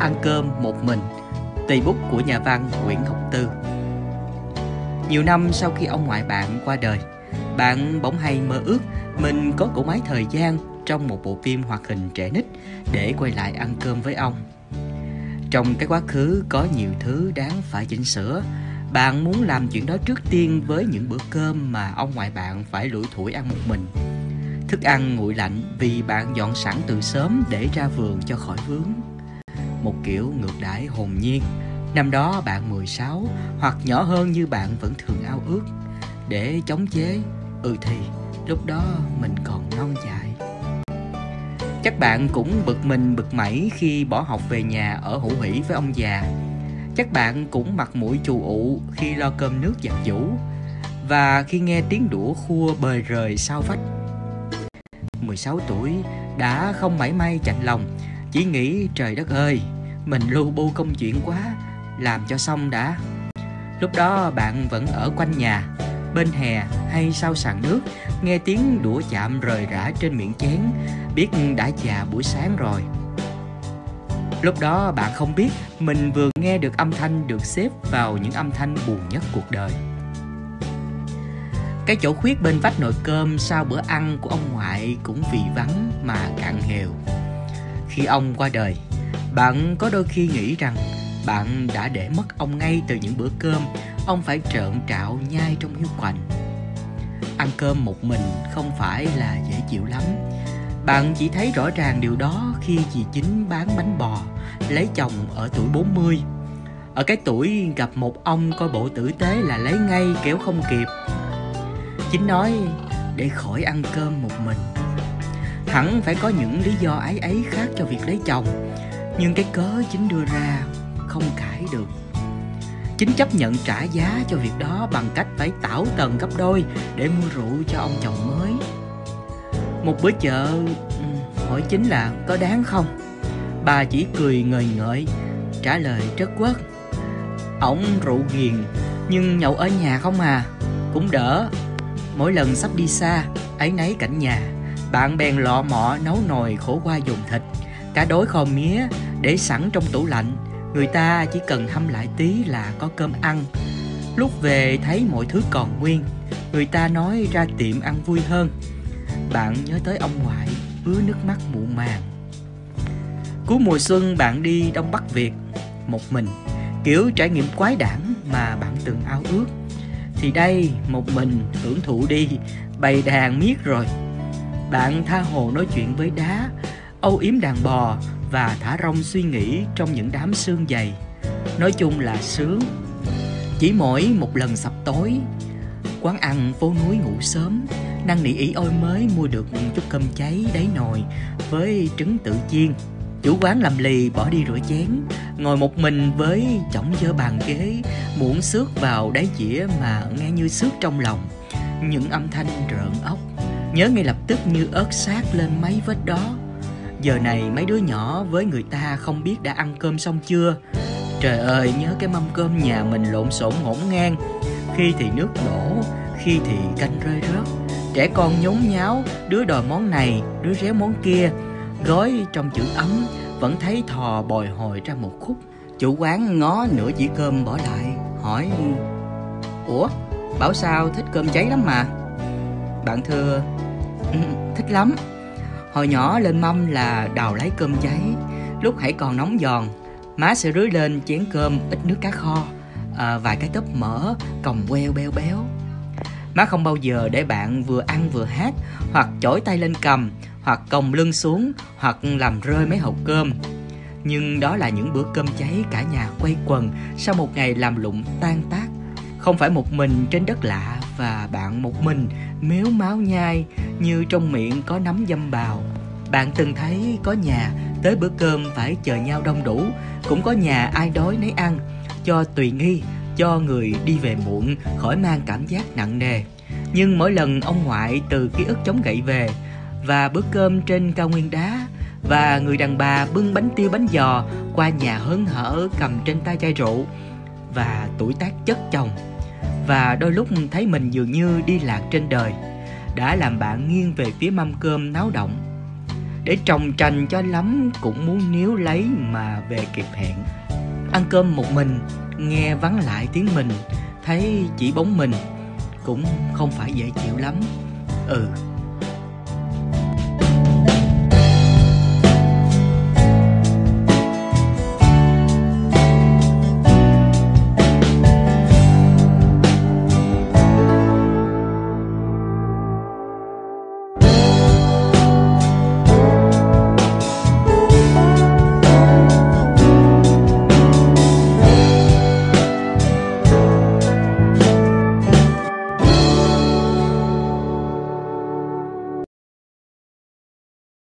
Ăn cơm một mình. Tùy bút của nhà văn Nguyễn Ngọc Tư. Nhiều năm sau khi ông ngoại bạn qua đời, Bạn bỗng hay mơ ước Mình có cỗ máy thời gian Trong một bộ phim hoạt hình trẻ nít Để quay lại ăn cơm với ông. Trong cái quá khứ có nhiều thứ đáng phải chỉnh sửa, Bạn muốn làm chuyện đó trước tiên với những bữa cơm mà ông ngoại bạn phải lủi thủi ăn một mình. Thức ăn nguội lạnh vì bạn dọn sẵn từ sớm để ra vườn cho khỏi vướng. Một kiểu ngược đãi hồn nhiên. Năm đó bạn 16 hoặc nhỏ hơn như bạn vẫn thường ao ước. Để chống chế, ừ thì lúc đó mình còn non dại. Chắc bạn cũng bực mình bực mẩy khi bỏ học về nhà ở hữu hỷ với ông già. Chắc bạn cũng mặt mũi chù ụ khi lo cơm nước giặt giũ. Và khi nghe tiếng đũa khua bời rời sau vách. 16 tuổi đã không mảy may chạnh lòng Chỉ nghĩ trời đất ơi mình lu bu công chuyện quá Làm cho xong đã. Lúc đó bạn vẫn ở quanh nhà Bên hè hay sau sàn nước Nghe tiếng đũa chạm rời rã trên miệng chén Biết đã già buổi sáng rồi. Lúc đó bạn không biết Mình vừa nghe được âm thanh được xếp vào những âm thanh buồn nhất cuộc đời. Cái chỗ khuyết bên vách nồi cơm sau bữa ăn của ông ngoại cũng vì vắng mà cạn hều. Khi ông qua đời, bạn có đôi khi nghĩ rằng bạn đã để mất ông ngay từ những bữa cơm ông phải trợn trạo nhai trong hiu quạnh. Ăn cơm một mình không phải là dễ chịu lắm. Bạn chỉ thấy rõ ràng điều đó khi chị Chính bán bánh bò, lấy chồng ở tuổi 40. Ở cái tuổi gặp một ông coi bộ tử tế là lấy ngay kéo không kịp Chính nói để khỏi ăn cơm một mình Hẳn phải có những lý do ấy ấy khác cho việc lấy chồng nhưng cái cớ chính đưa ra không cãi được. Chính chấp nhận trả giá cho việc đó bằng cách phải tảo tần gấp đôi để mua rượu cho ông chồng mới. Một bữa chợ hỏi chính là có đáng không? Bà chỉ cười ngời ngợi trả lời rất quất. Ổng rượu ghiền nhưng nhậu ở nhà không à Cũng đỡ. Mỗi lần sắp đi xa, ấy nấy cảnh nhà, bạn bèn lọ mọ nấu nồi khổ qua dùng thịt, cả đối kho mía để sẵn trong tủ lạnh. Người ta chỉ cần hâm lại tí là có cơm ăn. Lúc về thấy mọi thứ còn nguyên, người ta nói ra tiệm ăn vui hơn. Bạn nhớ tới ông ngoại, ứa nước mắt mụ màng. Cuối mùa xuân bạn đi Đông Bắc Việt một mình, kiểu trải nghiệm quái đản mà bạn từng ao ước thì đây một mình hưởng thụ đi bày đàn miết rồi bạn tha hồ nói chuyện với đá âu yếm đàn bò và thả rong suy nghĩ trong những đám sương dày. Nói chung là sướng. Chỉ mỗi một lần sập tối, quán ăn phố núi ngủ sớm, năn nỉ ý ôi mới mua được chút cơm cháy đáy nồi với trứng tự chiên. Chủ quán làm lì bỏ đi rửa chén, Ngồi một mình với chỏng dơ bàn ghế, Muỗng xước vào đáy dĩa mà nghe như xước trong lòng. Những âm thanh rợn ốc, Nhớ ngay lập tức như ớt sát lên mấy vết đó. Giờ này mấy đứa nhỏ với người ta không biết đã ăn cơm xong chưa? Trời ơi nhớ cái mâm cơm nhà mình lộn xộn ngổn ngang. Khi thì nước đổ, khi thì canh rơi rớt. Trẻ con nhốn nháo, đứa đòi món này, đứa réo món kia. Gói trong chữ ấm vẫn thấy thò bồi hồi ra một khúc. Chủ quán ngó nửa dĩa cơm bỏ lại hỏi ủa bảo sao thích cơm cháy lắm mà? Bạn thưa thích lắm hồi nhỏ lên mâm là đào lấy cơm cháy lúc hãy còn nóng giòn má sẽ rưới lên chén cơm ít nước cá kho à, vài cái tớp mỡ còng queo beo béo. Má không bao giờ để bạn vừa ăn vừa hát hoặc chổi tay lên cầm hoặc còng lưng xuống hoặc làm rơi mấy hộp cơm. Nhưng đó là những bữa cơm cháy cả nhà quay quần sau một ngày làm lụng tan tác. Không phải một mình trên đất lạ và bạn một mình mếu máu nhai như trong miệng có nắm dâm bào. Bạn từng thấy có nhà tới bữa cơm phải chờ nhau đông đủ, cũng có nhà ai đói nấy ăn, cho tùy nghi, cho người đi về muộn, khỏi mang cảm giác nặng nề. Nhưng mỗi lần ông ngoại từ ký ức chống gậy về, và bữa cơm trên cao nguyên đá, và người đàn bà bưng bánh tiêu bánh giò qua nhà hớn hở cầm trên tay chai rượu, và tuổi tác chất chồng. Và đôi lúc thấy mình dường như đi lạc trên đời đã làm bạn nghiêng về phía mâm cơm náo động. Để trồng trành cho lắm cũng muốn níu lấy mà về kịp hẹn. Ăn cơm một mình, nghe vắng lại tiếng mình, thấy chỉ bóng mình cũng không phải dễ chịu lắm. Ừ